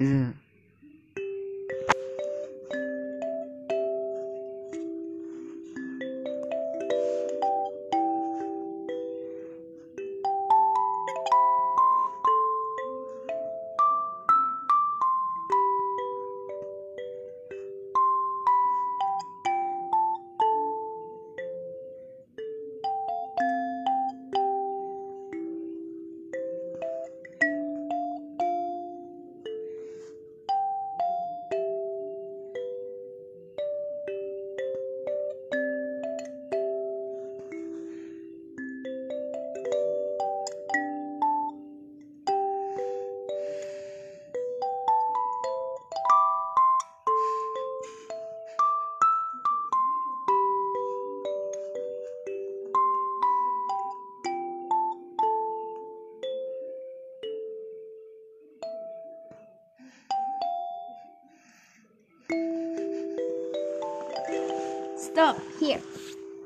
Ugh. Stop here.